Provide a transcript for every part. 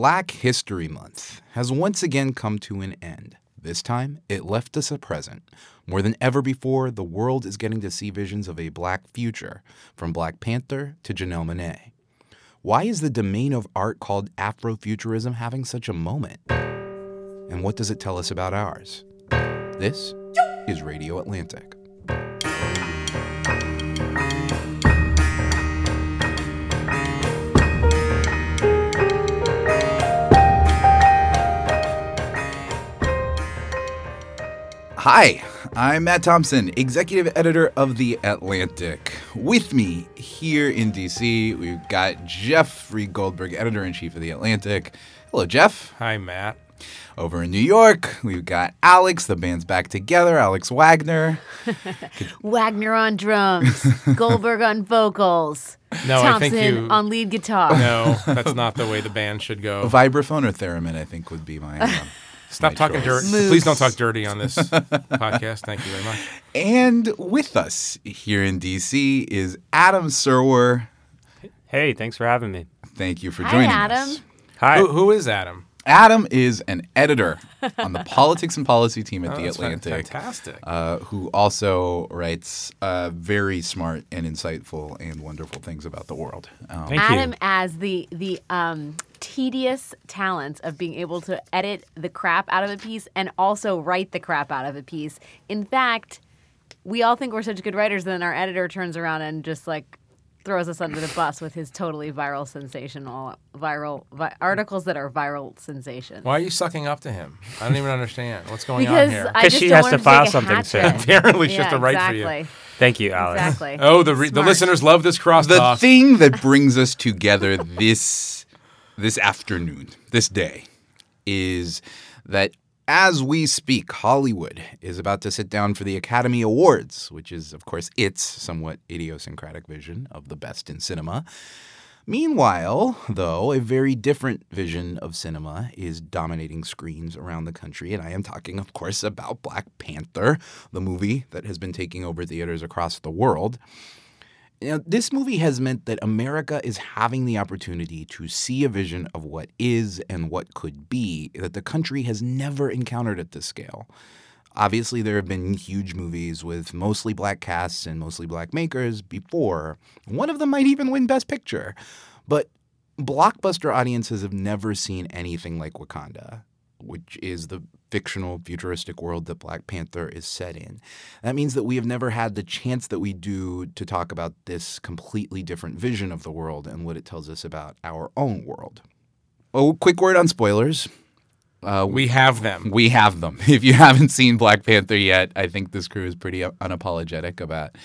Black History Month has once again come to an end. This time, it left us a present. More than ever before, the world is getting to see visions of a black future, from Black Panther to Janelle Monáe. Why is the domain of art called Afrofuturism having such a moment? And what does it tell us about ours? This is Radio Atlantic. Hi, I'm Matt Thompson, executive editor of The Atlantic. With me here in DC, we've got Jeffrey Goldberg, editor in chief of The Atlantic. Hello, Jeff. Hi, Matt. Over in New York, we've got Alex. The band's back together. Alex Wagner. Wagner on drums, Goldberg on vocals, No, I Thompson think you. on lead guitar. No, that's not the way the band should go. Vibraphone or theremin, I think, would be my. Um, Stop my talking choice. dirt. Please don't talk dirty on this podcast. Thank you very much. And with us here in DC is Adam Serwer. Hey, thanks for having me. Thank you for Hi, joining Adam. us. Hi. Who, who is Adam? Adam is an editor on the politics and policy team at Oh, The that's Atlantic. Fantastic. uh, who also writes uh, very smart and insightful and wonderful things about the world. Um, Thank Adam you. as the the um, tedious talents of being able to edit the crap out of a piece and also write the crap out of a piece. In fact, we all think we're such good writers, and then our editor turns around and just like throws us under the bus with his totally viral sensational viral vi- articles that are viral sensations. Why are you sucking up to him? I don't even understand what's going on here. Because she has want to file something hat soon. trick. Apparently, she has to write for you. Thank you, Alex. Exactly. oh, the re- the listeners love this cross. the thing that brings us together this this afternoon, this day, is that as we speak, Hollywood is about to sit down for the Academy Awards, which is, of course, its somewhat idiosyncratic vision of the best in cinema. Meanwhile, though, a very different vision of cinema is dominating screens around the country, and I am talking, of course, about Black Panther, the movie that has been taking over theaters across the world. You know, this movie has meant that America is having the opportunity to see a vision of what is and what could be that the country has never encountered at this scale. Obviously, there have been huge movies with mostly black casts and mostly black makers before. One of them might even win Best Picture. But blockbuster audiences have never seen anything like Wakanda, which is the fictional futuristic world that Black Panther is set in. That means that we have never had the chance that we do to talk about this completely different vision of the world and what it tells us about our own world. Oh, quick word on spoilers. Uh, we have them. we have them. If you haven't seen Black Panther yet, I think this crew is pretty unapologetic about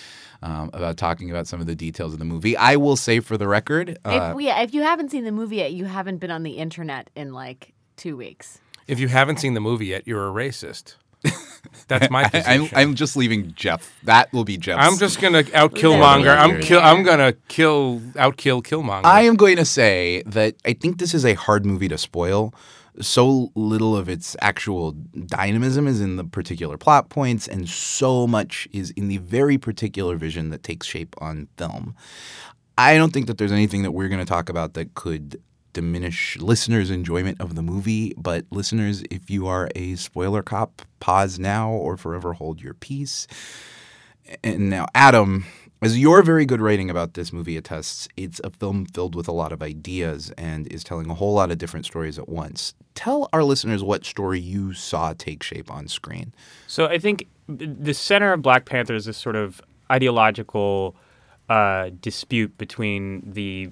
um, about talking about some of the details of the movie. I will say, for the record, uh, if, yeah, if you haven't seen the movie yet, you haven't been on the internet in like two weeks. If you haven't seen the movie yet, you're a racist. That's my I, position. I'm, I'm just leaving Jeff. That will be Jeff. I'm just gonna out There Killmonger. I'm kill. I'm gonna kill out kill Killmonger. I am going to say that I think this is a hard movie to spoil. So little of its actual dynamism is in the particular plot points, and so much is in the very particular vision that takes shape on film. I don't think that there's anything that we're going to talk about that could diminish listeners' enjoyment of the movie. But listeners, if you are a spoiler cop, pause now or forever hold your peace. And now, Adam, as your very good writing about this movie attests, it's a film filled with a lot of ideas and is telling a whole lot of different stories at once. Tell our listeners what story you saw take shape on screen. So I think the center of Black Panther is this sort of ideological uh, dispute between the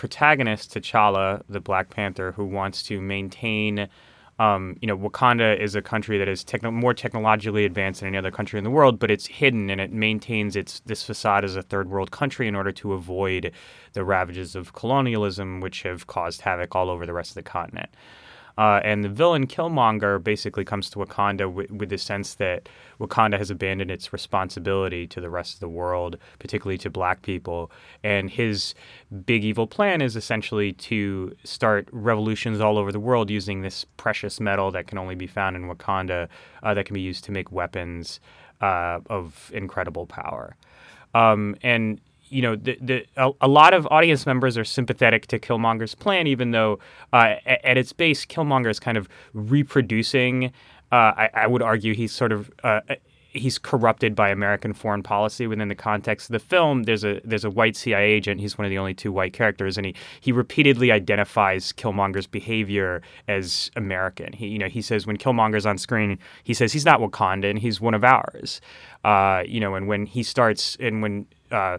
protagonist T'Challa, the Black Panther, who wants to maintain. Um, you know, Wakanda is a country that is more technologically advanced than any other country in the world, but it's hidden and it maintains its this facade as a third world country in order to avoid the ravages of colonialism, which have caused havoc all over the rest of the continent. Uh, and the villain Killmonger basically comes to Wakanda wi- with the sense that Wakanda has abandoned its responsibility to the rest of the world, particularly to black people. And his big evil plan is essentially to start revolutions all over the world using this precious metal that can only be found in Wakanda uh, that can be used to make weapons uh, of incredible power. Um, and you know, the, the, a, a, lot of audience members are sympathetic to Killmonger's plan, even though uh, at, at, its base, Killmonger is kind of reproducing. Uh, I, I, would argue he's sort of uh, he's corrupted by American foreign policy within the context of the film. There's a there's a white CIA agent. He's one of the only two white characters, and he he repeatedly identifies Killmonger's behavior as American. He you know he says when Killmonger's on screen, he says he's not Wakandan. He's one of ours. Uh, you know, and when he starts and when uh,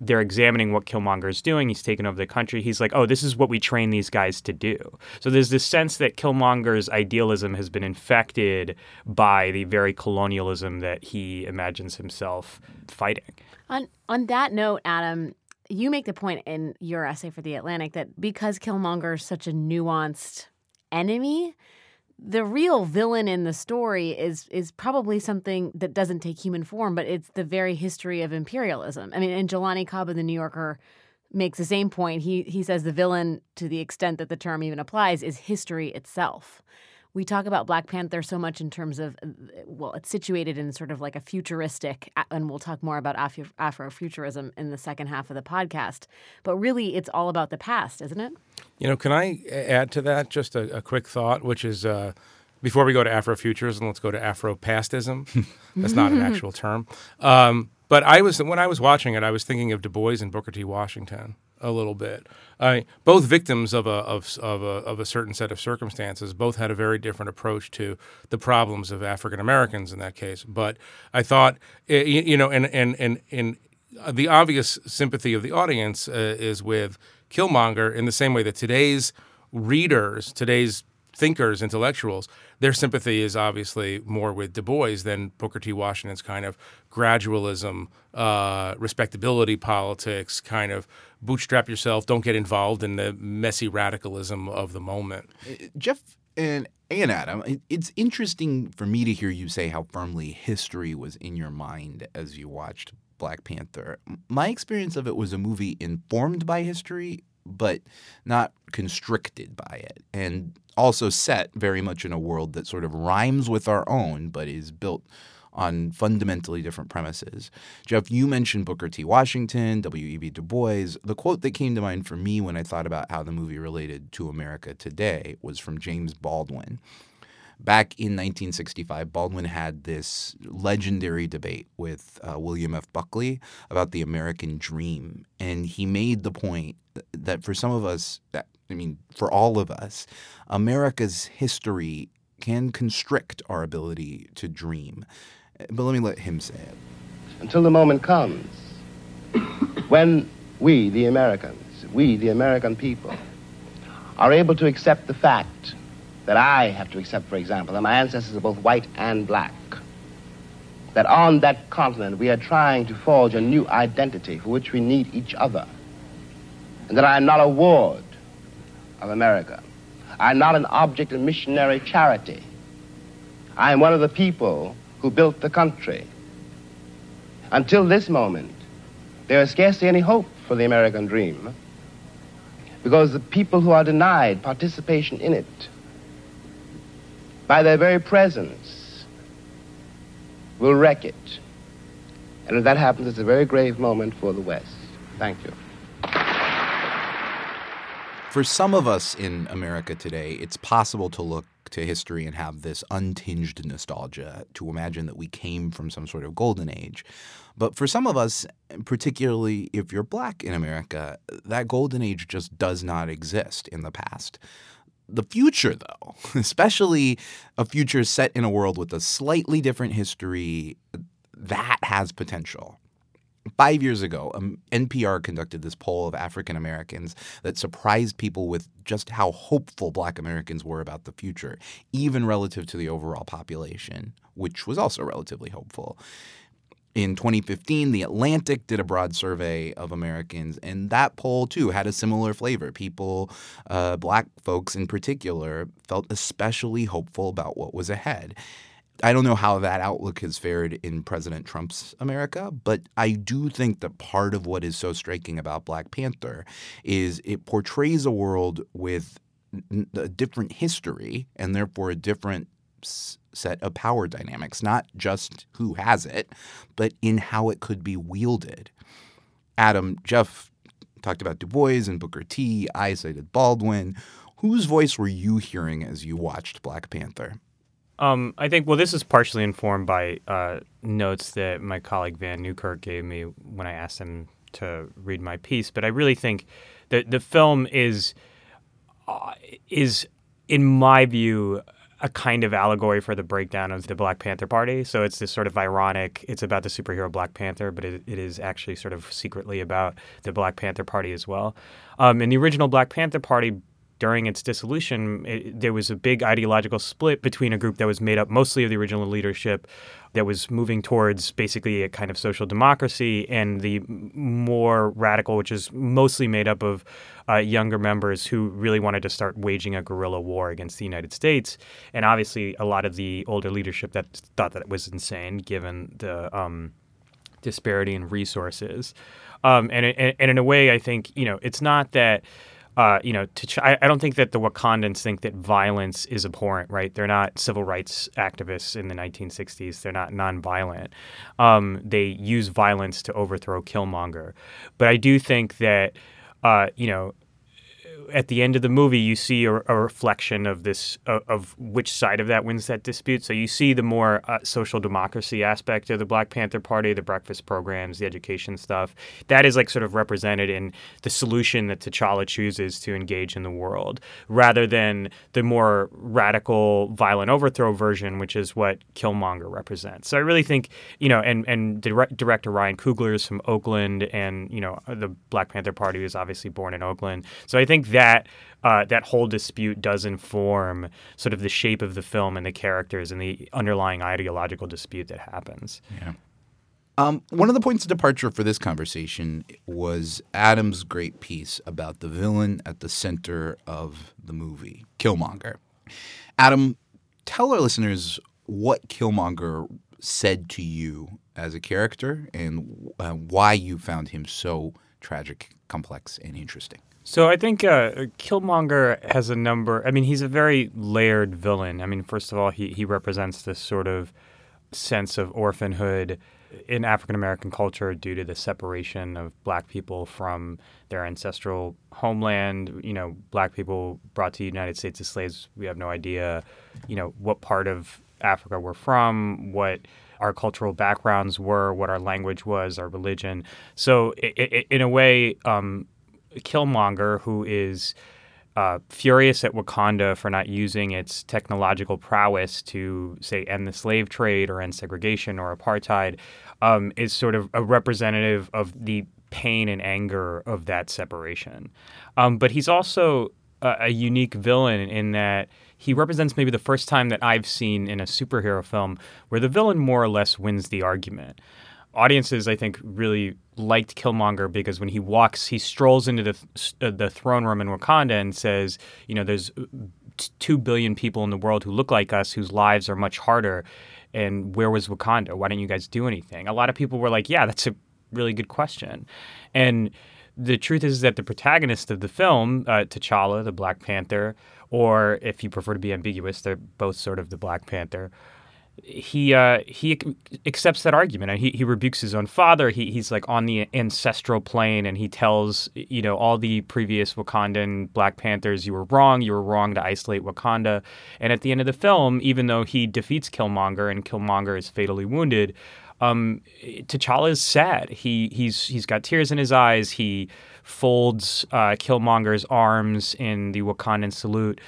they're examining what Killmonger is doing. He's taken over the country. He's like, oh, this is what we train these guys to do. So there's this sense that Killmonger's idealism has been infected by the very colonialism that he imagines himself fighting. On on that note, Adam, you make the point in your essay for the Atlantic that because Killmonger is such a nuanced enemy, the real villain in the story is is probably something that doesn't take human form, but it's the very history of imperialism. I mean, and Jelani Cobb of the New Yorker makes the same point. He he says the villain, to the extent that the term even applies, is history itself we talk about Black Panther so much in terms of, well, it's situated in sort of like a futuristic, and we'll talk more about Afro- Afrofuturism in the second half of the podcast. But really, it's all about the past, isn't it? You know, can I add to that just a, a quick thought, which is uh, before we go to Afrofuturism, let's go to Afropastism. That's not an actual term. Um, but I was when I was watching it, I was thinking of Du Bois and Booker T. Washington a little bit. I, both victims of a, of, of, a, of a certain set of circumstances, both had a very different approach to the problems of African Americans in that case. But I thought, eh, you know, and, and, and, and the obvious sympathy of the audience uh, is with Killmonger in the same way that today's readers, today's thinkers, intellectuals, their sympathy is obviously more with Du Bois than Booker T. Washington's kind of gradualism, uh, respectability politics, kind of bootstrap yourself, don't get involved in the messy radicalism of the moment. Uh, Jeff and and Adam, it's interesting for me to hear you say how firmly history was in your mind as you watched Black Panther. My experience of it was a movie informed by history, but not constricted by it. And also set very much in a world that sort of rhymes with our own, but is built on fundamentally different premises. Jeff, you mentioned Booker T. Washington, W.E.B. Du Bois. The quote that came to mind for me when I thought about how the movie related to America today was from James Baldwin. Back in 1965, Baldwin had this legendary debate with uh, William F. Buckley about the American dream. And he made the point that for some of us, I mean, for all of us, America's history can constrict our ability to dream. But let me let him say it. Until the moment comes when we, the Americans, we, the American people, are able to accept the fact that I have to accept, for example, that my ancestors are both white and black. That on that continent we are trying to forge a new identity for which we need each other. And that I am not a ward of America. I am not an object of missionary charity. I am one of the people who built the country. Until this moment, there is scarcely any hope for the American dream because the people who are denied participation in it by their very presence will wreck it. And if that happens, it's a very grave moment for the West. Thank you. For some of us in America today, it's possible to look to history and have this untinged nostalgia to imagine that we came from some sort of golden age. But for some of us, particularly if you're black in America, that golden age just does not exist in the past. The future, though, especially a future set in a world with a slightly different history, that has potential. Five years ago, um, NPR conducted this poll of African Americans that surprised people with just how hopeful Black Americans were about the future, even relative to the overall population, which was also relatively hopeful. In 2015, The Atlantic did a broad survey of Americans, and that poll too had a similar flavor. People, uh, black folks in particular, felt especially hopeful about what was ahead. I don't know how that outlook has fared in President Trump's America, but I do think that part of what is so striking about Black Panther is it portrays a world with a different history and therefore a different set of power dynamics, not just who has it, but in how it could be wielded. Adam, Jeff talked about Du Bois and Booker T. I cited Baldwin. Whose voice were you hearing as you watched Black Panther? Um, I think, well, this is partially informed by uh, notes that my colleague Vann Newkirk gave me when I asked him to read my piece. But I really think that the film is, uh, is in my view, a kind of allegory for the breakdown of the Black Panther Party. So it's this sort of ironic, it's about the superhero Black Panther, but it, it is actually sort of secretly about the Black Panther Party as well. Um, in the original Black Panther Party, during its dissolution, it, there was a big ideological split between a group that was made up mostly of the original leadership that was moving towards basically a kind of social democracy and the more radical, which is mostly made up of uh, younger members who really wanted to start waging a guerrilla war against the United States. And obviously, a lot of the older leadership that thought that it was insane given the um, disparity in resources. Um, and, and in a way, I think, you know, it's not that uh, you know, to, I, I, don't think that the Wakandans think that violence is abhorrent, right? They're not civil rights activists in the 1960s. They're not nonviolent. Um, they use violence to overthrow Killmonger. But I do think that, uh, you know, at the end of the movie, you see a, a reflection of this of, of, which side of that wins that dispute. So you see the more uh, social democracy aspect of the Black Panther Party, the breakfast programs, the education stuff. That is like sort of represented in the solution that T'Challa chooses to engage in the world, rather than the more radical, violent overthrow version, which is what Killmonger represents. So I really think you know, and and director Ryan Coogler is from Oakland, and you know, the Black Panther Party was obviously born in Oakland. So I think that uh, that whole dispute does inform sort of the shape of the film and the characters and the underlying ideological dispute that happens. Yeah. Um, one of the points of departure for this conversation was Adam's great piece about the villain at the center of the movie, Killmonger. Adam, tell our listeners what Killmonger said to you as a character and uh, why you found him so tragic, complex, and interesting. So I think uh, Killmonger has a number. I mean, he's a very layered villain. I mean, first of all, he he represents this sort of sense of orphanhood in African American culture due to the separation of black people from their ancestral homeland. You know, black people brought to the United States as slaves. We have no idea, you know, what part of Africa we're from, what our cultural backgrounds were, what our language was, our religion. So, it, it, in a way, um, Killmonger, who is uh, furious at Wakanda for not using its technological prowess to, say, end the slave trade or end segregation or apartheid, um, is sort of a representative of the pain and anger of that separation. Um, but he's also a, a unique villain in that he represents maybe the first time that I've seen in a superhero film where the villain more or less wins the argument audiences, I think, really liked Killmonger because when he walks, he strolls into the uh, the throne room in Wakanda and says, you know, there's uh, two billion people in the world who look like us, whose lives are much harder. And where was Wakanda? Why didn't you guys do anything? A lot of people were like, yeah, that's a really good question. And the truth is that the protagonist of the film, uh, T'Challa, the Black Panther, or if you prefer to be ambiguous, they're both sort of the Black Panther he uh, he accepts that argument and he, he rebukes his own father. He, he's like on the ancestral plane and he tells you know all the previous Wakandan Black Panthers, you were wrong. You were wrong to isolate Wakanda. And at the end of the film, even though he defeats Killmonger and Killmonger is fatally wounded, um, T'Challa is sad. He he's he's got tears in his eyes. He folds uh, Killmonger's arms in the Wakandan salute.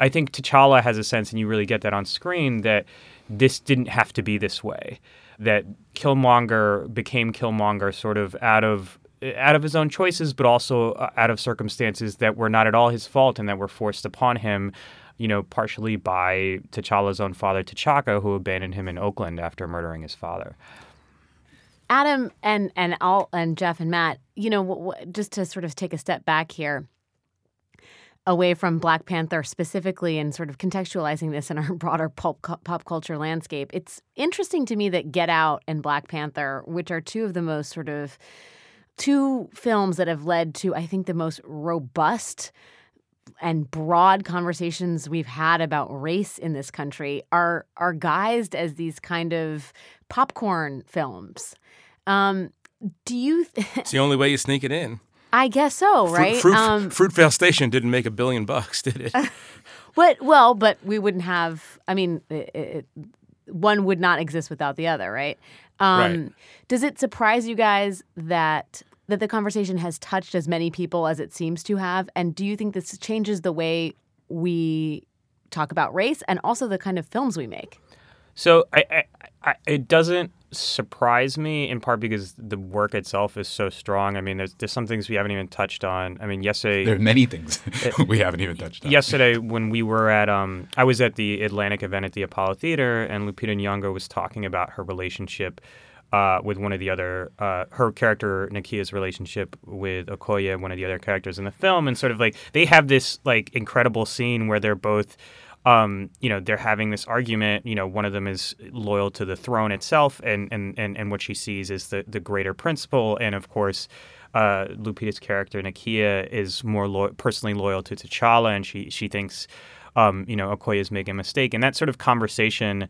I think T'Challa has a sense, and you really get that on screen that this didn't have to be this way. That Killmonger became Killmonger sort of out of out of his own choices, but also uh, out of circumstances that were not at all his fault and that were forced upon him, you know, partially by T'Challa's own father, T'Chaka, who abandoned him in Oakland after murdering his father. Adam and and all and Jeff and Matt, you know, w- w- just to sort of take a step back here away from Black Panther specifically and sort of contextualizing this in our broader pop, pop culture landscape, it's interesting to me that Get Out and Black Panther, which are two of the most sort of two films that have led to, I think, the most robust and broad conversations we've had about race in this country are are guised as these kind of popcorn films. Um, Do you? Th- It's the only way you sneak it in. I guess so, Fruit- right? Fruit, um, Fruitvale Station didn't make a billion bucks, did it? but well, but we wouldn't have. I mean, it, it, one would not exist without the other, right? Um, Right. Does it surprise you guys that that the conversation has touched as many people as it seems to have? And do you think this changes the way we talk about race and also the kind of films we make? So I, I, I, it doesn't surprise me in part because the work itself is so strong. I mean, there's, there's some things we haven't even touched on. I mean, yesterday, There are many things we haven't even touched on. yesterday when we were at um I was at the Atlantic event at the Apollo Theater and Lupita Nyong'o was talking about her relationship uh, with one of the other uh, her character Nakia's relationship with Okoye, one of the other characters in the film, and sort of like they have this like incredible scene where they're both. Um, you know, they're having this argument. You know, one of them is loyal to the throne itself, and and, and, and what she sees is the, the greater principle. And of course, uh, Lupita's character Nakia is more lo- personally loyal to T'Challa, and she she thinks, um, you know, Okoye is making a mistake. And that sort of conversation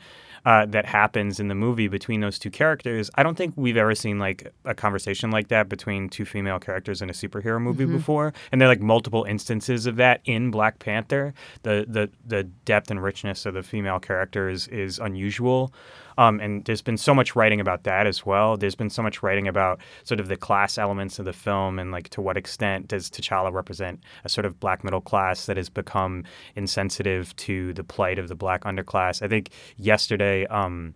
uh, that happens in the movie between those two characters, I don't think we've ever seen like a conversation like that between two female characters in a superhero movie before. And there are like multiple instances of that in Black Panther. The the the depth and richness of the female characters is unusual. Um, and there's been so much writing about that as well. There's been so much writing about sort of the class elements of the film and like to what extent does T'Challa represent a sort of black middle class that has become insensitive to the plight of the black underclass. I think yesterday. Um,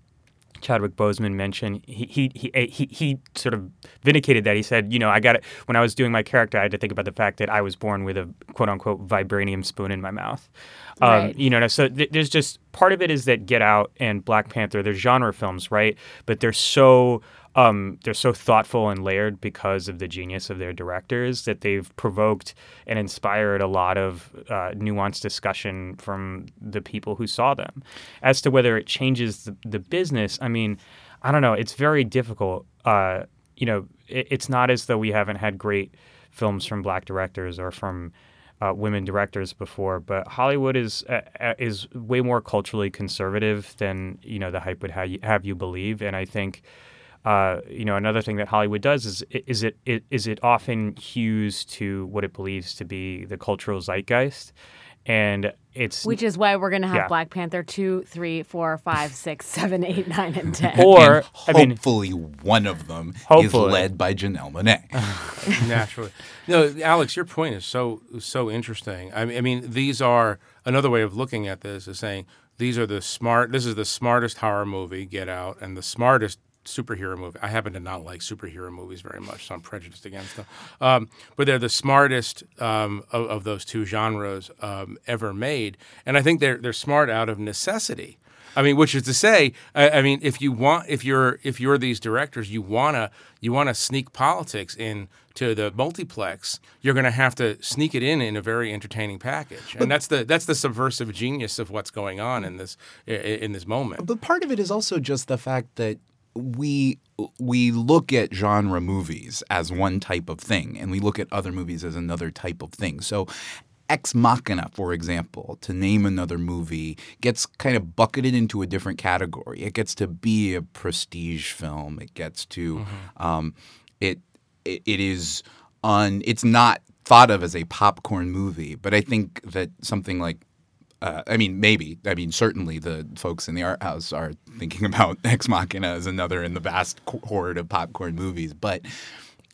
Chadwick Boseman mentioned he he, he he he sort of vindicated that. He said, you know, I got it when I was doing my character. I had to think about the fact that I was born with a quote unquote vibranium spoon in my mouth. Um, Right. You know, so th- there's just part of it is that Get Out and Black Panther. They're genre films, right? But they're so um, they're so thoughtful and layered because of the genius of their directors that they've provoked and inspired a lot of uh, nuanced discussion from the people who saw them. As to whether it changes the, the business, I mean, I don't know. It's very difficult. Uh, you know, it, it's not as though we haven't had great films from black directors or from uh, women directors before, but Hollywood is uh, uh, is way more culturally conservative than you know the hype would have you, have you believe, and I think. Uh, you know, another thing that Hollywood does is is it, it is it often hews to what it believes to be the cultural zeitgeist, and it's Which is why we're going to have Yeah. Black Panther 2, 3, 4, 5, 6, 7, 8, 9, and 10. or And I mean, hopefully one of them Hopefully. is led by Janelle Monae. naturally. No, Alex, your point is so so interesting. I mean, I mean, these are another way of looking at this is saying these are the smart. This is the smartest horror movie, Get Out, and the smartest superhero movie. I happen to not like superhero movies very much, so I'm prejudiced against them. Um, but they're the smartest um, of, of those two genres um, ever made, and I think they're they're smart out of necessity. I mean, which is to say, I, I mean, if you want, if you're if you're these directors, you wanna you wanna sneak politics in to the multiplex. You're going to have to sneak it in in a very entertaining package, and that's the that's the subversive genius of what's going on in this in this moment. But part of it is also just the fact that we we look at genre movies as one type of thing, and we look at other movies as another type of thing. So. Ex Machina, for example, to name another movie, gets kind of bucketed into a different category. It gets to be a prestige film. It gets to um, it, it. It is on. It's not thought of as a popcorn movie, but I think that something like uh, I mean, maybe. I mean, certainly the folks in the art house are thinking about Ex Machina as another in the vast horde of popcorn movies. But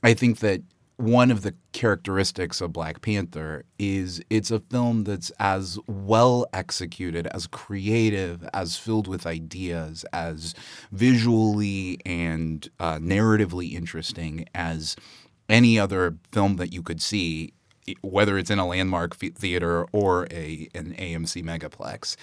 I think that one of the characteristics of Black Panther is it's a film that's as well executed, as creative, as filled with ideas, as visually and uh, narratively interesting as any other film that you could see whether it's in a landmark theater or a an AMC megaplex.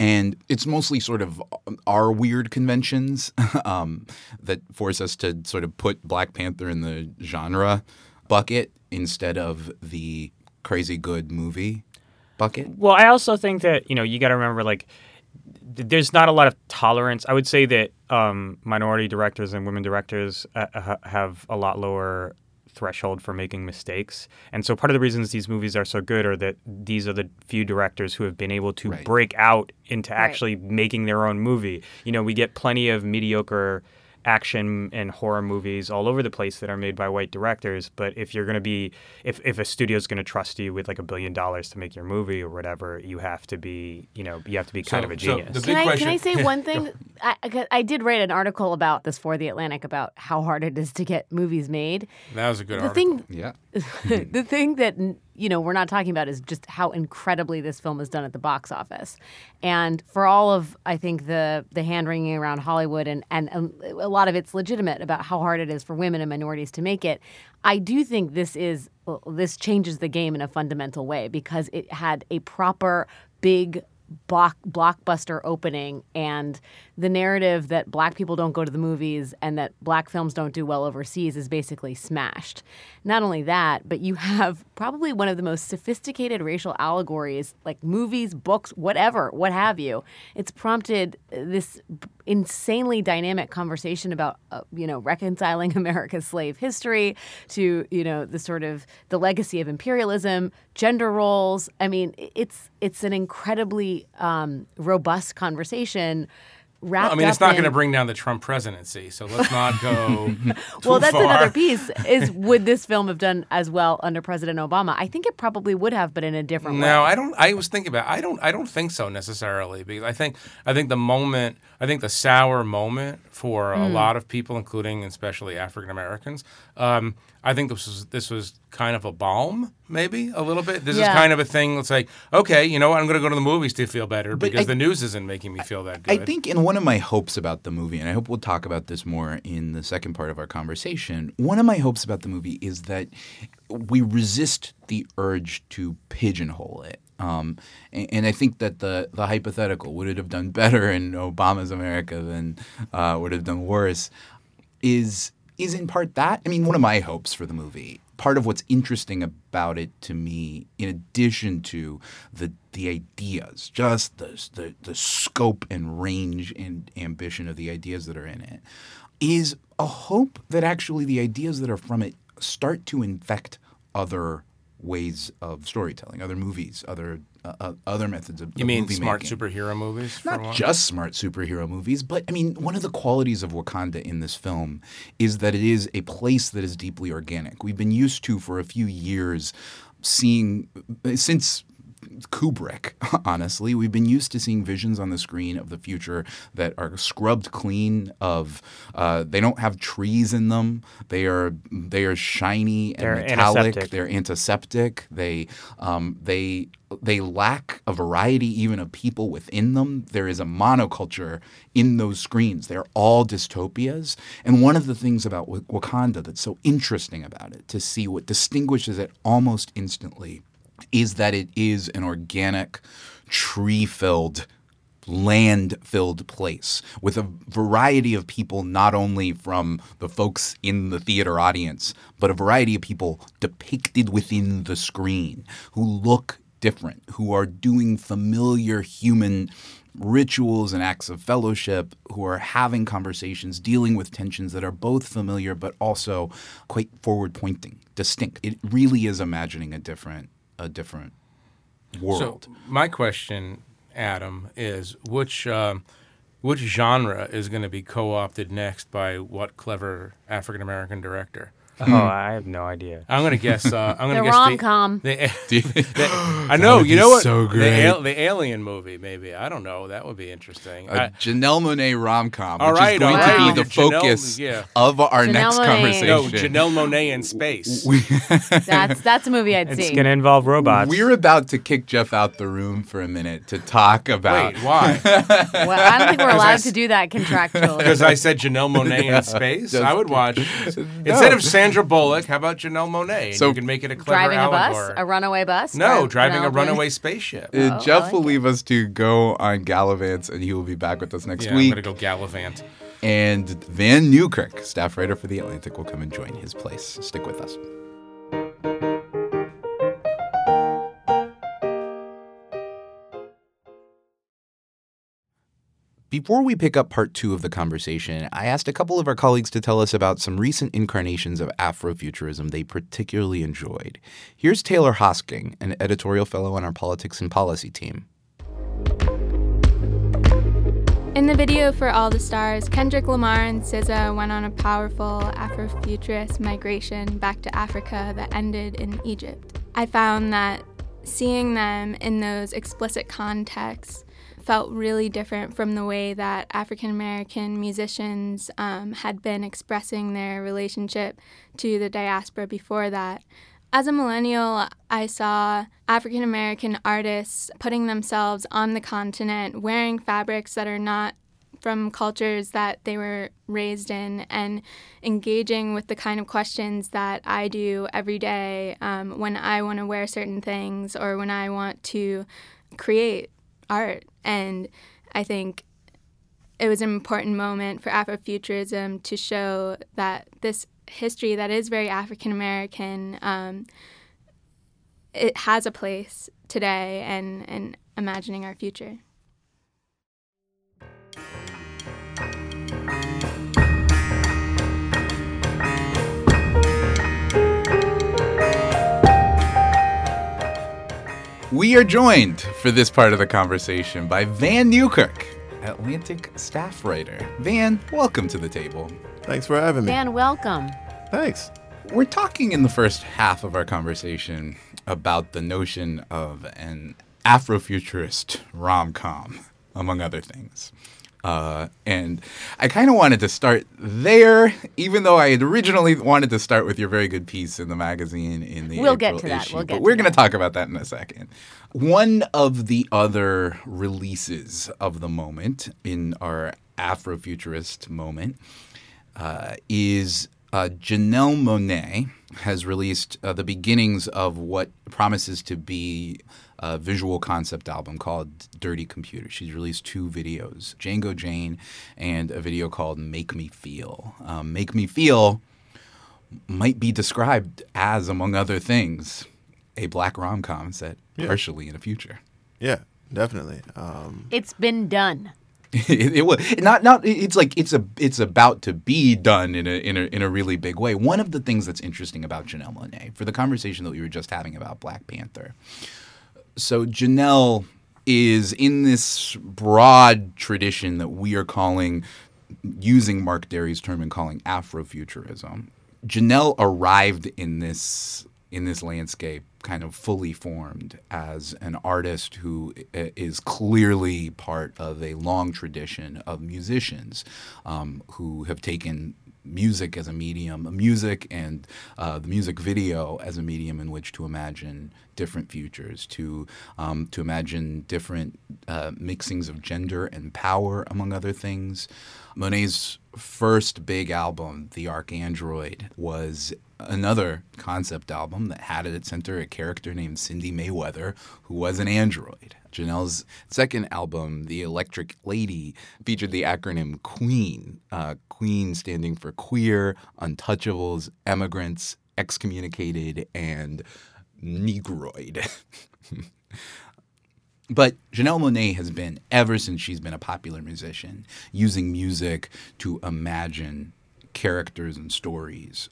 And it's mostly sort of our weird conventions um, that force us to sort of put Black Panther in the genre bucket instead of the crazy good movie bucket. Well, I also think that you know you got to remember like th- there's not a lot of tolerance. I would say that um, minority directors and women directors uh, ha- have a lot lower threshold for making mistakes, and so part of the reasons these movies are so good are that these are the few directors who have been able to Right. break out into actually making their own movie. You know, we get plenty of mediocre action and horror movies all over the place that are made by white directors. But if you're going to be, if, if a studio's going to trust you with like a billion dollars to make your movie or whatever, you have to be, you know, you have to be kind So- of a genius. the Can big I, question- can I say one thing? I, I- I did write an article about this for The Atlantic about how hard it is to get movies made. That was a good The article. thing Yeah. the thing that you know we're not talking about is just how incredibly this film is done at the box office. And for all of i think the the hand wringing around hollywood and and um, a lot of it's legitimate about how hard it is for women and minorities to make it i do think this is this changes the game in a fundamental way because it had a proper big block, blockbuster opening and the narrative that black people don't go to the movies and that black films don't do well overseas is basically smashed. Not only that, but you have probably one of the most sophisticated racial allegories, like movies, books, whatever, what have you. It's prompted this insanely dynamic conversation about, uh, you know, reconciling America's slave history to, you know, the sort of the legacy of imperialism, gender roles. I mean, it's it's an incredibly um, robust conversation. Wrapped I mean, it's up not going to bring down the Trump presidency, so let's not go. too well, that's far. another piece. Is would this film have done as well under President Obama? I think it probably would have, but in a different way. No, I don't. I was thinking about. I don't. I don't think so necessarily because I think. I think the moment. I think the sour moment for a lot of people, including and especially African Americans. Um, I think this was this was kind of a balm, maybe a little bit. This Yeah. is kind of a thing. It's like, okay, you know what? I'm going to go to the movies to feel better because I- the news isn't making me feel that good. I think in one of my hopes about the movie, and I hope we'll talk about this more in the second part of our conversation, one of my hopes about the movie is that we resist the urge to pigeonhole it. Um, and, and I think that the, the hypothetical would it have done better in Obama's America than uh, would have done worse is is in part that. I mean, one of my hopes for the movie. Part of what's interesting about it to me, in addition to the the ideas, just the the, the scope and range and ambition of the ideas that are in it, is a hope that actually the ideas that are from it start to infect other ways of storytelling, other movies, other uh, uh, other methods of you of mean smart making superhero movies? not just smart superhero movies, but I mean, one of the qualities of Wakanda in this film is that it is a place that is deeply organic. We've been used to for a few years seeing since Kubrick, honestly, we've been used to seeing visions on the screen of the future that are scrubbed clean. Of uh, they don't have trees in them. They are they are shiny and They're metallic. antiseptic. They're antiseptic. They um, they they lack a variety even of people within them. There is a monoculture in those screens. They're all dystopias. And one of the things about Wakanda that's so interesting about it, to see what distinguishes it almost instantly, is that it is an organic, tree filled land filled place with a variety of people, not only from the folks in the theater audience, but a variety of people depicted within the screen who look different, who are doing familiar human rituals and acts of fellowship, who are having conversations, dealing with tensions that are both familiar but also quite forward pointing, distinct. It really is imagining a different a different world. So my question, Adam, is which um, which genre is going to be co-opted next by what clever African American director? oh, I have no idea. I'm going to guess. Uh, I'm going to The guess rom-com. The, the- I know. would You be know what? so The, great. al- the Alien movie, maybe. I don't know. That would be interesting. a I- Janelle Monáe rom com, All which right, is going all to right. be the Janelle- focus yeah. of our Janelle next Monáe. conversation. no, Janelle Monáe in space. That's that's a movie I'd see. It's see. going to involve robots. We're about to kick Jeff out the room for a minute to talk about. Wait, why? well, I don't think we're allowed s- to do that contractually. Because I said Janelle Monáe in space. I would watch instead of Sandra Bullock. How about Janelle Monáe? So- you can make it a clever driving a bus, allegory. a runaway bus. no, Or driving a Penelope? runaway spaceship. Uh, Oh, I Jeff like will it. leave us to go on Gallivants, and he will be back with us next Yeah, I'm gonna go gallivant. And Vann Newkirk, staff writer for The Atlantic, will come and join his place. Stick with us. Before we pick up part two of the conversation, I asked a couple of our colleagues to tell us about some recent incarnations of Afrofuturism they particularly enjoyed. Here's Taylor Hosking, an editorial fellow on our politics and policy team. In the video for All the Stars, Kendrick Lamar and SZA went on a powerful Afrofuturist migration back to Africa that ended in Egypt. I found that seeing them in those explicit contexts felt really different from the way that African American musicians um, had been expressing their relationship to the diaspora before that. As a millennial, I saw African American artists putting themselves on the continent, wearing fabrics that are not from cultures that they were raised in, and engaging with the kind of questions that I do every day um, when I want to wear certain things or when I want to create art. And I think it was an important moment for Afrofuturism to show that this history that is very African American, um, it has a place today and, and imagining our future. We are joined for this part of the conversation by Vann Newkirk, Atlantic staff writer. Vann, welcome to the table. Thanks for having me. Vann, welcome. Thanks. We're talking in the first half of our conversation about the notion of an Afrofuturist rom com, among other things. Uh, and I kind of wanted to start there, even though I had originally wanted to start with your very good piece in the magazine in the We'll get April to that. issue. We'll get but we're going to talk about that in a second. One of the other releases of the moment in our Afrofuturist moment uh, is uh, Janelle Monáe has released uh, the beginnings of what promises to be a visual concept album called Dirty Computer. She's released two videos, Django Jane and a video called Make Me Feel. Um, Make Me Feel might be described as, among other things, a black rom com set Yeah. partially in the future. Yeah, definitely. Um, It's been done. it, it was not not it's like it's a it's about to be done in a, in a in a really big way. One of the things that's interesting about Janelle Monáe for the conversation that we were just having about Black Panther. So Janelle is in this broad tradition that we are calling using Mark Dery's term and calling Afrofuturism. Janelle arrived in this in this landscape kind of fully formed as an artist who is clearly part of a long tradition of musicians um, who have taken music as a medium, music and uh, the music video as a medium in which to imagine different futures, to um, to imagine different uh, mixings of gender and power, among other things. Monáe's first big album, The ArchAndroid, was another concept album that had at its center a character named Cindy Mayweather, who was an android. Janelle's second album, The Electric Lady, featured the acronym QUEEN, uh, QUEEN standing for queer, untouchables, emigrants, excommunicated, and negroid. But Janelle Monáe has been, ever since she's been a popular musician, using music to imagine characters and stories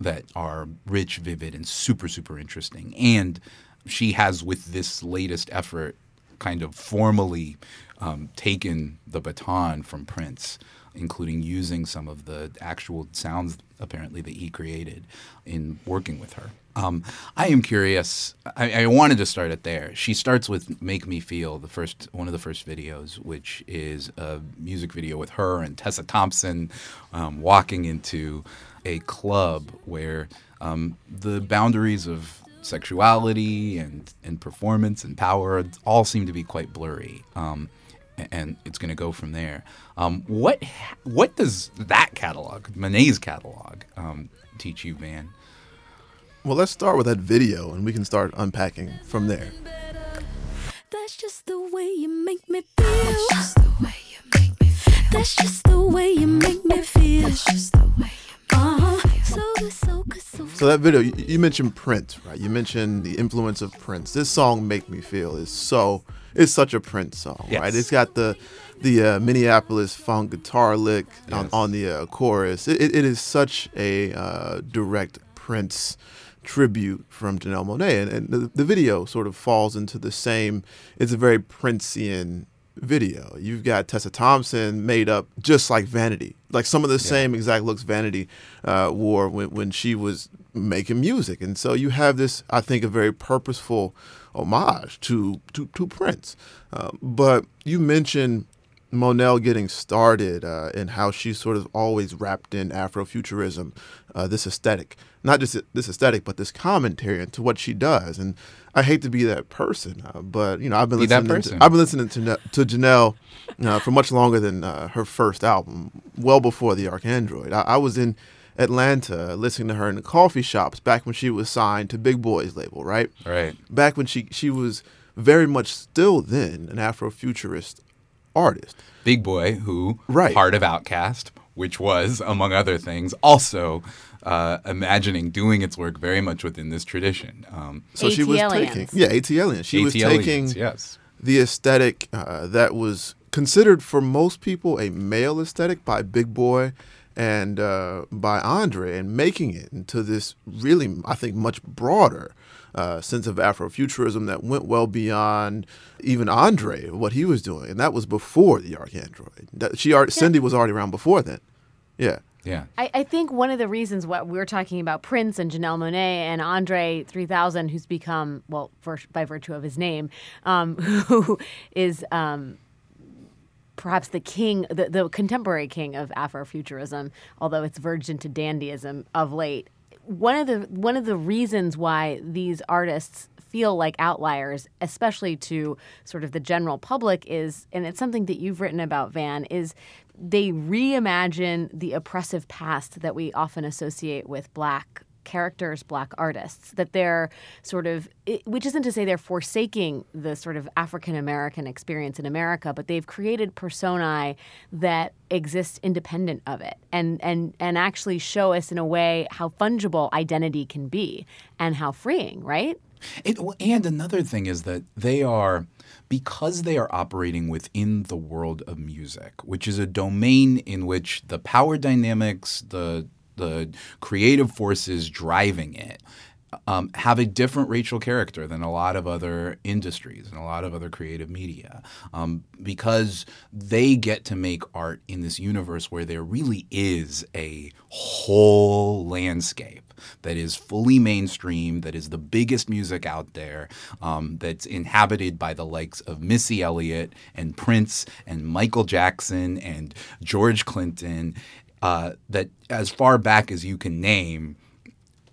that are rich, vivid, and super, super interesting. And she has, with this latest effort, kind of formally um, taken the baton from Prince, including using some of the actual sounds, apparently, that he created in working with her. Um, I am curious. I, I wanted to start it there. She starts with "Make Me Feel," the first one of the first videos, which is a music video with her and Tessa Thompson um, walking into a club where um, the boundaries of sexuality and, and performance and power all seem to be quite blurry. Um, and it's going to go from there. Um, what what does that catalog, Monáe's catalog, um, teach you, Vann? well, let's start with that video, and we can start unpacking from there. That's just the way you make me feel. That's just the way you make me feel. That's just the way you make me feel. That's just the way you uh-huh. So good, so good, so that video, you, you mentioned Prince, right? You mentioned the influence of Prince. This song "Make Me Feel" is so it's such a Prince song, Yes. right? It's got the the uh, Minneapolis funk guitar lick on, Yes. on the uh, chorus. It, it, it is such a uh, direct Prince tribute from Janelle Monáe, and, and the, the video sort of falls into the same. It's a very Princian video. You've got Tessa Thompson made up just like Vanity, like some of the same exact looks Vanity uh, wore when, when she was making music. And so you have this, I think, a very purposeful homage to to, to Prince. Uh, but you mentioned Monáe getting started uh, and how she's sort of always wrapped in Afrofuturism, uh, this aesthetic, not just this aesthetic, but this commentary into what she does. And I hate to be that person, uh, but you know I've been Be listening. To, I've been listening to to Janelle uh, for much longer than uh, her first album, well before the ArchAndroid. I, I was in Atlanta listening to her in the coffee shops back when she was signed to Big Boi's label, right? Right. Back when she she was very much still then an Afrofuturist artist. Big Boi, who Right. part of Outkast, which was among other things also uh, imagining doing its work very much within this tradition. Um, So she was taking yeah ATLiens. She was taking yes. the aesthetic uh, that was considered for most people a male aesthetic by Big Boi and uh, by Andre and making it into this really, I think, much broader uh, sense of Afrofuturism that went well beyond even Andre, what he was doing. And that was before the ArchAndroid. That she, already, Cindi was already around before then. Yeah. Yeah. I, I think one of the reasons what we're talking about Prince and Janelle Monáe and Andre 3000, who's become, well, for, by virtue of his name, um, who is um, perhaps the king, the, the contemporary king of Afrofuturism, although it's verged into dandyism of late. One of the one of the reasons why these artists feel like outliers, especially to sort of the general public, is, and it's something that you've written about, Vann, is they reimagine the oppressive past that we often associate with black characters, black artists, that they're sort of, which isn't to say they're forsaking the sort of African American experience in America, but they've created personae that exist independent of it and, and, and actually show us in a way how fungible identity can be and how freeing, right? It, and another thing is that they are, because they are operating within the world of music, which is a domain in which the power dynamics, the the creative forces driving it, um, have a different racial character than a lot of other industries and a lot of other creative media, um, because they get to make art in this universe where there really is a whole landscape that is fully mainstream, that is the biggest music out there, um, that's inhabited by the likes of Missy Elliott and Prince and Michael Jackson and George Clinton, uh, that as far back as you can name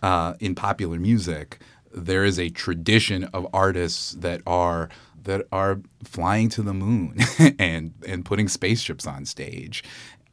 uh, in popular music, there is a tradition of artists that are that are flying to the moon and and putting spaceships on stage.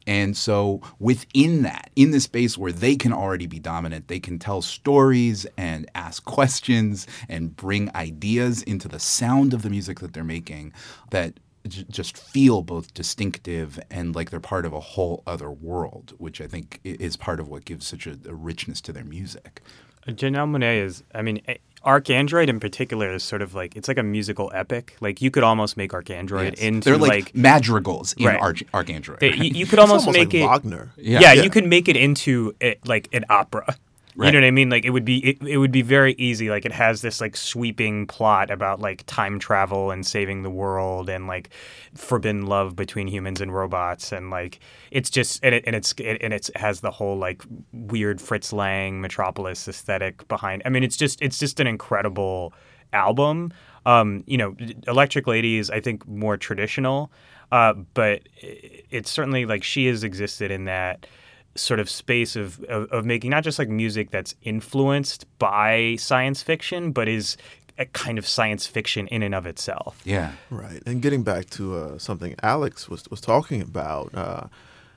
And so within that, in the space where they can already be dominant, they can tell stories and ask questions and bring ideas into the sound of the music that they're making that j- just feel both distinctive and like they're part of a whole other world, which I think is part of what gives such a, a richness to their music. Janelle Monáe is, I mean, eh, ArchAndroid in particular is sort of like it's like a musical epic. Like you could almost make ArchAndroid Yes. into They're like, madrigals in Right. Arch- ArchAndroid. they- you, you could It's almost, almost make like it Wagner. Yeah. Yeah, Yeah. you could make it into it, like an opera. You know what I mean? Like it would be it, it would be very easy. Like it has this like sweeping plot about like time travel and saving the world and like forbidden love between humans and robots and like it's just and it and it's it, and it's has the whole like weird Fritz Lang Metropolis aesthetic behind. I mean, it's just it's just an incredible album. Um, you know, Electric Lady is I think more traditional, uh, but it's certainly like she has existed in that sort of space of, of, of making not just like music that's influenced by science fiction, but is a kind of science fiction in and of itself. Yeah. Right. And getting back to uh, something Alex was, was talking about, uh,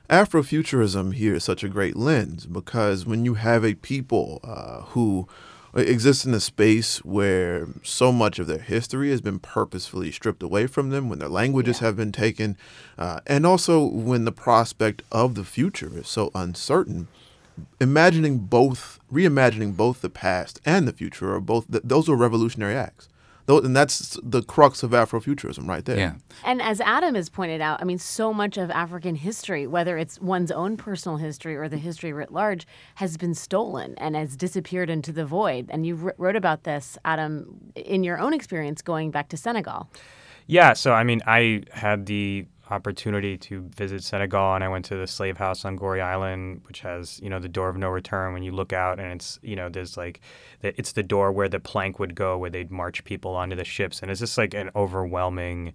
Afrofuturism here is such a great lens because when you have a people uh, who exist in a space where so much of their history has been purposefully stripped away from them, when their languages have been taken, uh, and also when the prospect of the future is so uncertain, imagining both, reimagining both the past and the future are both, th- those are revolutionary acts. Tho- And that's the crux of Afrofuturism right there. Yeah. And as Adam has pointed out, I mean, so much of African history, whether it's one's own personal history or the history writ large, has been stolen and has disappeared into the void. And you wrote about this, Adam, in your own experience going back to Senegal. Yeah, so I mean, I had the opportunity to visit Senegal, and I went to the slave house on Goree Island, which has you know the door of no return. When you look out, and it's you know there's like the, it's the door where the plank would go, where they'd march people onto the ships, and it's just like an overwhelming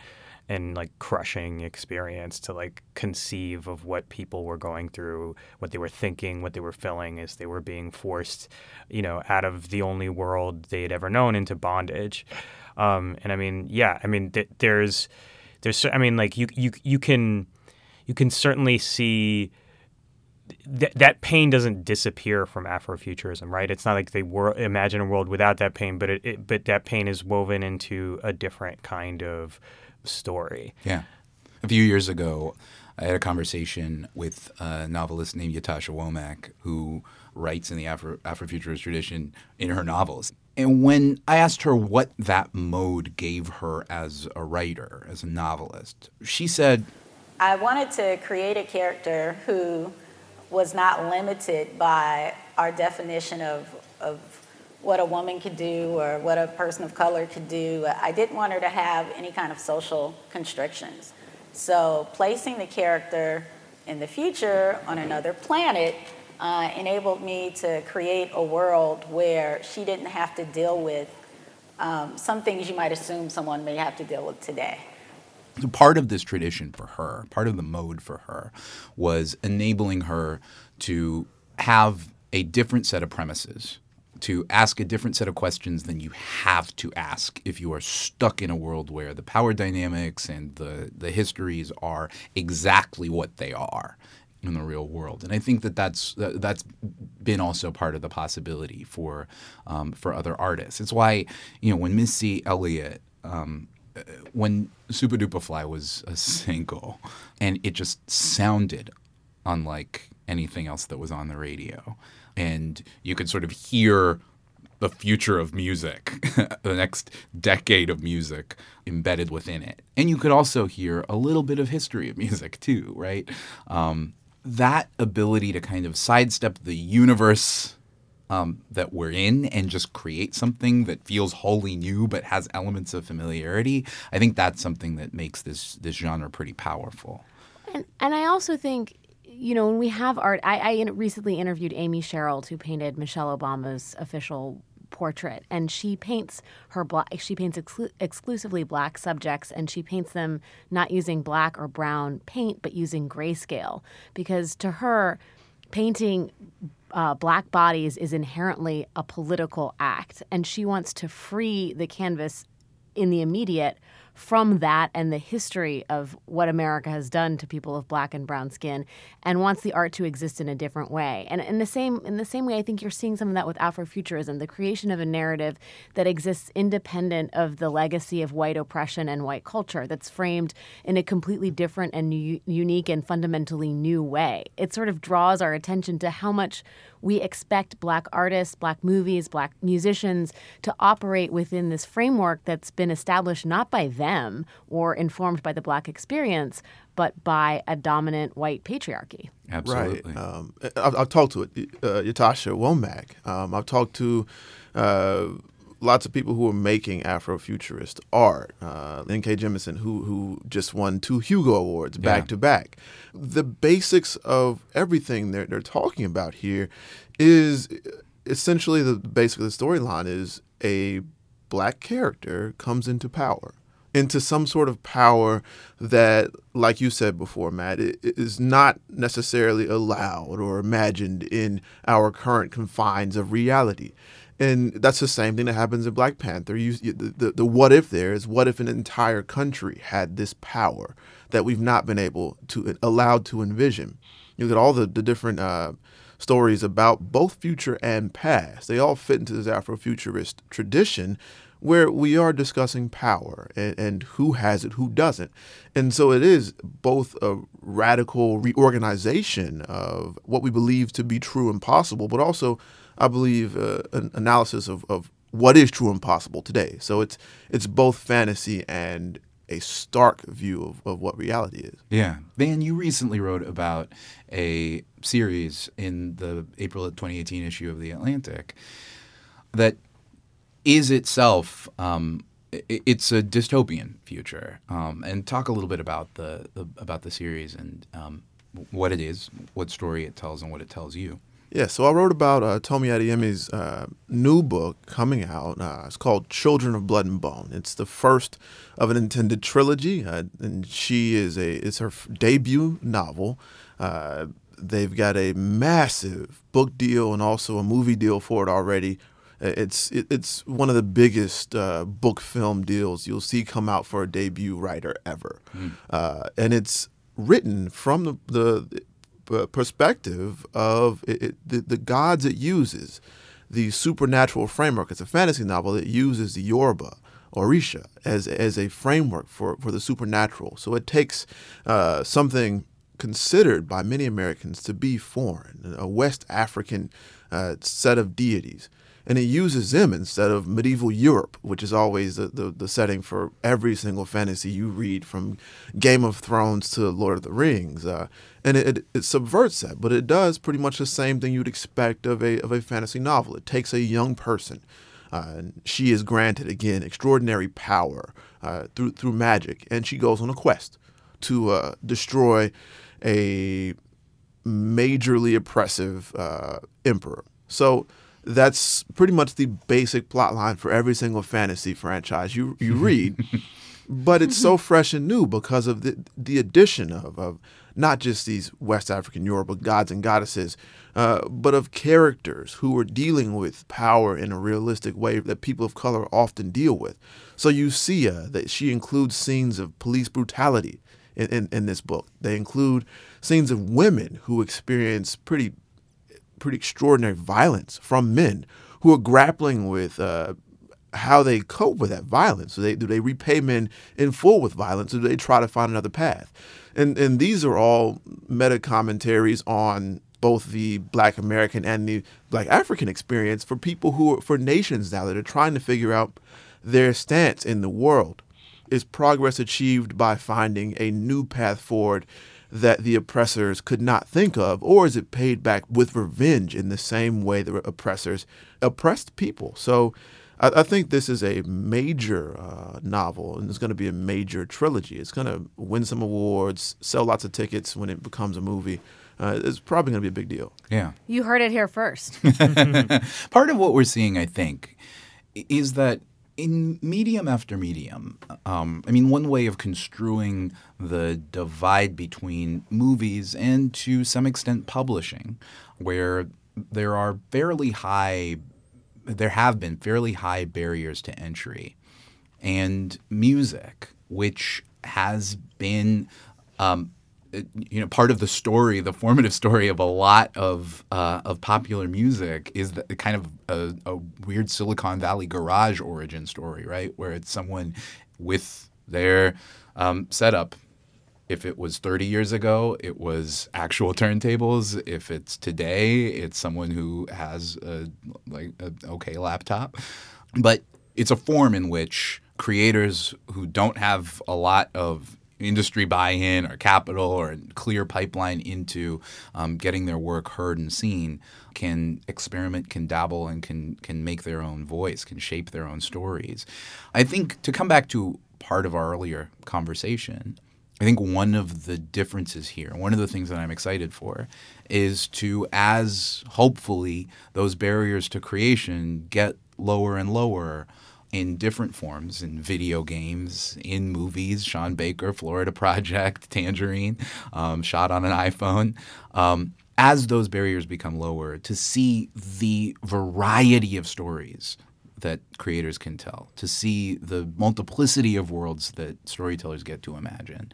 and like crushing experience to like conceive of what people were going through, what they were thinking, what they were feeling as they were being forced, you know, out of the only world they had ever known into bondage. Um, and I mean, yeah, I mean, th- there's, there's, I mean, like you, you, you can, you can certainly see that that pain doesn't disappear from Afrofuturism, right? It's not like they wor- imagine a world without that pain, but it, it, but that pain is woven into a different kind of story. Yeah. A few years ago, I had a conversation with a novelist named Ytasha Womack, who writes in the Afro- Afrofuturist tradition in her novels. And when I asked her what that mode gave her as a writer, as a novelist, she said, I wanted to create a character who was not limited by our definition of, of what a woman could do or what a person of color could do. I didn't want her to have any kind of social constrictions. So placing the character in the future on another planet uh, enabled me to create a world where she didn't have to deal with um, some things you might assume someone may have to deal with today. part of this tradition for her, part of the mode for her, was enabling her to have a different set of premises, to ask a different set of questions than you have to ask if you are stuck in a world where the power dynamics and the, the histories are exactly what they are in the real world. And I think that that's that, that's been also part of the possibility for um, for other artists. It's why you know when Missy Elliott um, when Supa Dupa Fly was a single, and it just sounded unlike anything else that was on the radio, and you could sort of hear the future of music, the next decade of music embedded within it, and you could also hear a little bit of history of music too, right? Um, that ability to kind of sidestep the universe um, that we're in and just create something that feels wholly new but has elements of familiarity. I think that's something that makes this this genre pretty powerful. And, and I also think, you know, when we have art, I, I recently interviewed Amy Sherald, who painted Michelle Obama's official portrait, and she paints her black. She paints exclu- exclusively black subjects, and she paints them not using black or brown paint, but using grayscale, because to her, painting uh, black bodies is inherently a political act, and she wants to free the canvas in the immediate from that and the history of what America has done to people of black and brown skin and wants the art to exist in a different way. And in the same in the same way I think you're seeing some of that with Afrofuturism, the creation of a narrative that exists independent of the legacy of white oppression and white culture that's framed in a completely different and u- unique and fundamentally new way. It sort of draws our attention to how much we expect black artists, black movies, black musicians to operate within this framework that's been established not by them or informed by the black experience, but by a dominant white patriarchy. Absolutely. Right. Um, I've, I've talked to it, uh, Ytasha Womack. Um, I've talked to uh, lots of people who are making Afrofuturist art. Uh, N.K. Jemisin, who who just won two Hugo Awards back Yeah. to back. The basics of everything they're they're talking about here is essentially the basically the storyline is a black character comes into power into some sort of power that, like you said before, Matt, is not necessarily allowed or imagined in our current confines of reality. And that's the same thing that happens in Black Panther. You, the, the, the what if there is what if an entire country had this power that we've not been able to, allowed to envision. You look at all the, the different uh, stories about both future and past. They all fit into this Afrofuturist tradition where we are discussing power and, and who has it, who doesn't. And so it is both a radical reorganization of what we believe to be true and possible, but also, I believe, uh, an analysis of, of what is true and possible today. So it's it's both fantasy and a stark view of, of what reality is. Yeah. Vann, you recently wrote about a series in the April 2018 issue of The Atlantic that is itself um, it's a dystopian future. Um, and talk a little bit about the, the about the series and um, what it is, what story it tells, and what it tells you. Yeah, so I wrote about uh, Tomi Adeyemi's uh, new book coming out. Uh, it's called Children of Blood and Bone. It's the first of an intended trilogy, uh, and she is a it's her debut novel. Uh, they've got a massive book deal and also a movie deal for it already. Uh, It's it, it's one of the biggest uh, book film deals you'll see come out for a debut writer ever, uh, and it's written from the, the perspective of it, it, the, the gods it uses, the supernatural framework. It's a fantasy novel that uses the Yoruba, Orisha, as, as a framework for, for the supernatural. So it takes uh, something considered by many Americans to be foreign, a West African uh, set of deities. And it uses them instead of medieval Europe, which is always the, the, the setting for every single fantasy you read from Game of Thrones to Lord of the Rings. Uh, and it, it, it subverts that, but it does pretty much the same thing you'd expect of a, of a fantasy novel. It takes a young person. Uh, and she is granted, again, extraordinary power uh, through, through magic, and she goes on a quest to uh, destroy a majorly oppressive uh, emperor. So that's pretty much the basic plot line for every single fantasy franchise you you read. but it's so fresh and new because of the the addition of, of not just these West African Yoruba gods and goddesses, uh, but of characters who are dealing with power in a realistic way that people of color often deal with. So you see uh, that she includes scenes of police brutality in, in, in this book. They include scenes of women who experience pretty pretty extraordinary violence from men who are grappling with uh, how they cope with that violence. Do they, do they repay men in full with violence, or do they try to find another path? And and these are all meta commentaries on both the Black American and the Black African experience for people who are, for nations now that are trying to figure out their stance in the world. Is progress achieved by finding a new path forward that the oppressors could not think of, or is it paid back with revenge in the same way the oppressors oppressed people? So I, I think this is a major uh, novel, and it's going to be a major trilogy. It's going to win some awards, sell lots of tickets when it becomes a movie. Uh, it's probably going to be a big deal. Yeah. You heard it here first. Part of what we're seeing, I think, is that in medium after medium, um, I mean, one way of construing the divide between movies and to some extent publishing, where there are fairly high, there have been fairly high barriers to entry, and music, which has been um, you know part of the story the formative story of a lot of uh, of popular music is the, kind of a, a weird silicon valley garage origin story right? Where it's someone with their um, setup. If it was 30 years ago it was actual turntables. If it's today it's someone who has a like a okay laptop. But it's a form in which creators who don't have a lot of industry buy-in or capital or clear pipeline into um, getting their work heard and seen can experiment can dabble and can can make their own voice can shape their own stories. I think to come back to part of our earlier conversation I think one of the differences here, one of the things that I'm excited for, is to, as hopefully those barriers to creation get lower and lower in different forms in video games, in movies, Sean Baker, Florida Project, Tangerine, um, shot on an iPhone. Um, as those barriers become lower, to see the variety of stories that creators can tell, to see the multiplicity of worlds that storytellers get to imagine.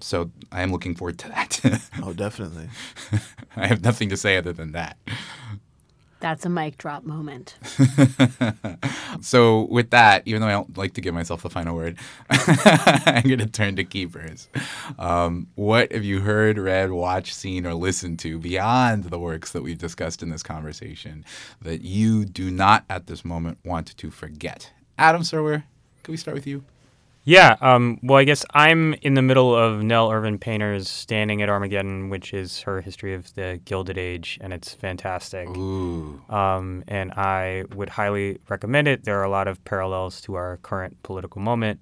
So I am looking forward to that. Oh, definitely. I have nothing to say other than that. That's a mic drop moment. So with that, even though I don't like to give myself the final word, I'm going to turn to keepers. Um, what have you heard, read, watched, seen, or listened to beyond the works that we've discussed in this conversation that you do not at this moment want to forget? Adam Serwer, can we start with you? Yeah. Um, well, I guess I'm in the middle of Nell Irvin Painter's Standing at Armageddon, which is her history of the Gilded Age, and it's fantastic. Ooh. Um, and I would highly recommend it. There are a lot of parallels to our current political moment.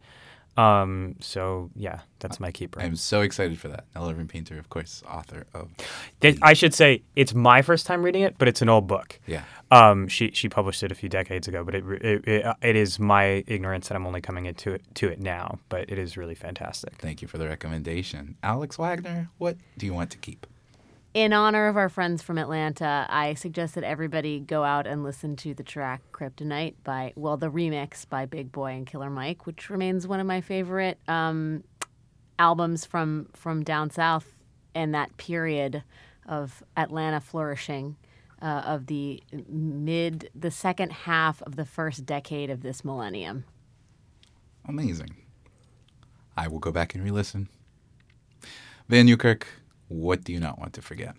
Um, so yeah, that's my keeper. I'm so excited for that. Nell Irvin Painter, of course, author of. Th- I should say it's my first time reading it, but it's an old book. Yeah. Um, she she published it a few decades ago, but it it, it, it is my ignorance that I'm only coming into it to it now. But it is really fantastic. Thank you for the recommendation. Alex Wagner, what do you want to keep? In honor of our friends from Atlanta, I suggest that everybody go out and listen to the track Kryptonite by, well, the remix by Big Boi and Killer Mike, which remains one of my favorite um, albums from, from down south and that period of Atlanta flourishing uh, of the mid, the second half of the first decade of this millennium. Amazing. I will go back and re listen. Vann Newkirk, what do you not want to forget?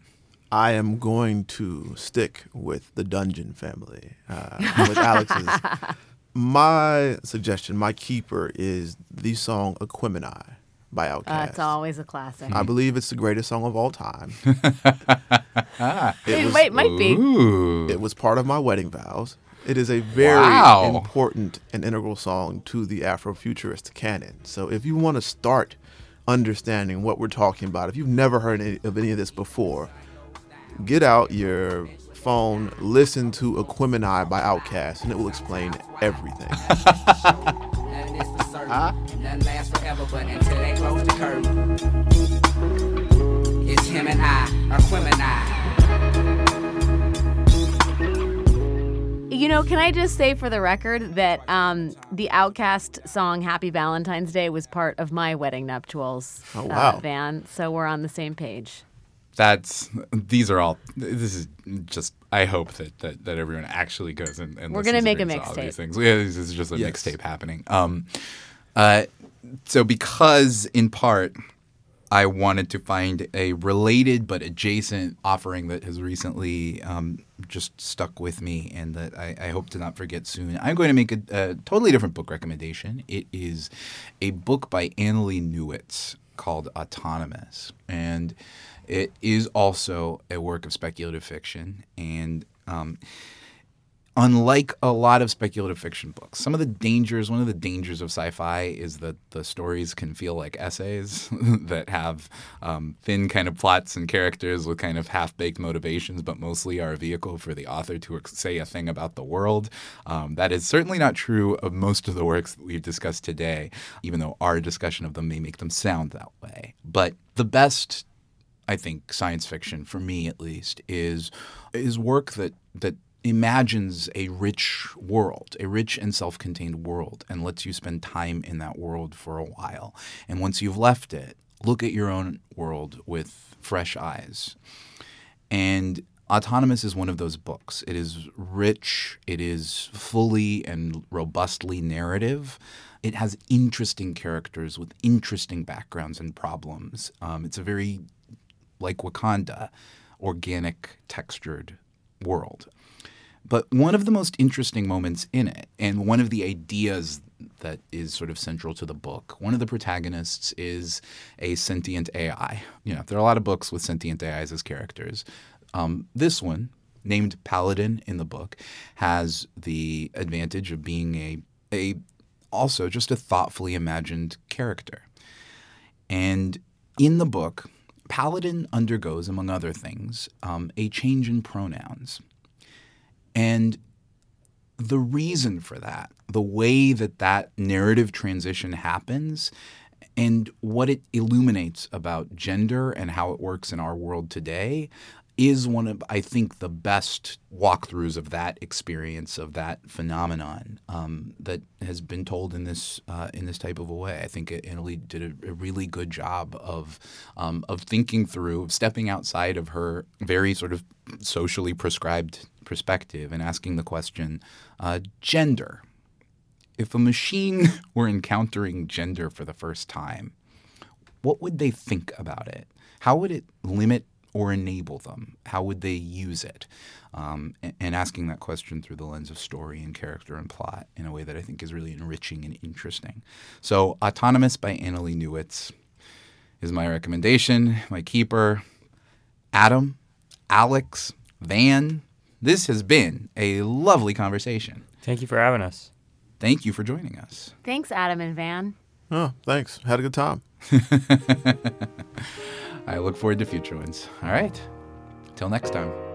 I am going to stick with the Dungeon family, uh, with Alex's. My suggestion, my keeper, is the song "Aquemini" by Uh, Outkast. it's always a classic. I believe it's the greatest song of all time. Hey, was- wait, might be. It was part of my wedding vows. It is a very Wow. important and integral song to the Afrofuturist canon. So if you want to start understanding what we're talking about, if you've never heard any, of any of this before, get out your phone, listen to Aquemini by Outkast, and it will explain everything. Nothing is for certain. Nothing lasts forever, but until they close the curtain. It's him and I, Aquemini. You know, can I just say for the record that um, the Outkast song "Happy Valentine's Day" was part of my wedding nuptials Oh, uh, Vann, so we're on the same page. That's these are all. This is just. I hope that that, that everyone actually goes and, and We're gonna make a and reads all these things. Yeah, this is just a Yes. mixtape happening. Um, uh, so because in part. I wanted to find a related but adjacent offering that has recently um, just stuck with me and that I, I hope to not forget soon. I'm going to make a, a totally different book recommendation. It is a book by Annalee Newitz called Autonomous. And it is also a work of speculative fiction. And um, unlike a lot of speculative fiction books, some of the dangers, one of the dangers of sci fi is that the stories can feel like essays that have um, thin kind of plots and characters with kind of half baked motivations, but mostly are a vehicle for the author to say a thing about the world. Um, that is certainly not true of most of the works that we've discussed today, even though our discussion of them may make them sound that way. But the best I think science fiction, for me at least, is is work that that imagines a rich world, a rich and self-contained world, and lets you spend time in that world for a while. And once you've left it, look at your own world with fresh eyes. And Autonomous is one of those books. It is rich, it is fully and robustly narrative. It has interesting characters with interesting backgrounds and problems. Um, it's a very, like Wakanda, organic, textured world. But one of the most interesting moments in it, and one of the ideas that is sort of central to the book, one of the protagonists is a sentient AI. You know, there are a lot of books with sentient AIs as characters. Um, this one, named Paladin in the book, has the advantage of being a a also just a thoughtfully imagined character. And in the book, Paladin undergoes, among other things, um, a change in pronouns. And the reason for that, the way that that narrative transition happens, and what it illuminates about gender and how it works in our world today is one of, I think, the best walkthroughs of that experience of that phenomenon um, that has been told in this uh, in this type of a way. I think Annalee did a, a really good job of um, of thinking through, of stepping outside of her very sort of socially prescribed perspective and asking the question, uh, gender. If a machine were encountering gender for the first time, what would they think about it? How would it limit or enable them? How would they use it? Um, and, asking that question through the lens of story and character and plot in a way that I think is really enriching and interesting. So, Autonomous by Annalee Newitz is my recommendation, my keeper. Adam, Alex, Vann, this has been a lovely conversation. Thank you for having us. Thank you for joining us. Thanks, Adam and Vann. Oh, thanks. Had a good time. I look forward to future ones. All right. Till next time.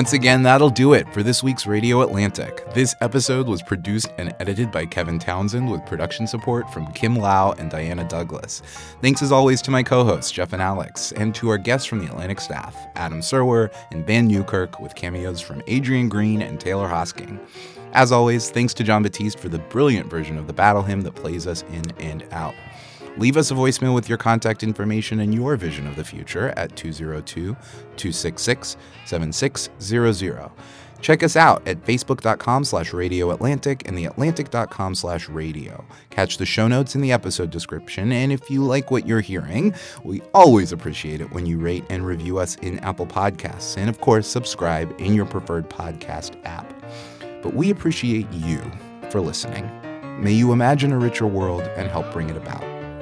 Once again, that'll do it for this week's Radio Atlantic. This episode was produced and edited by Kevin Townsend with production support from Kim Lau and Diana Douglas. Thanks as always to my co hosts, Jeff and Alex, and to our guests from the Atlantic staff, Adam Serwer and Vann Newkirk, with cameos from Adrienne Green and Taylor Hosking. As always, thanks to Jon Batiste for the brilliant version of the battle hymn that plays us in and out. Leave us a voicemail with your contact information and your vision of the future at 202 266 7600. Check us out at facebook.com slash radio Atlantic and theatlantic.com slash radio. Catch the show notes in the episode description, and if you like what you're hearing, we always appreciate it when you rate and review us in Apple Podcasts, and of course, subscribe in your preferred podcast app. But we appreciate you for listening. May you imagine a richer world and help bring it about.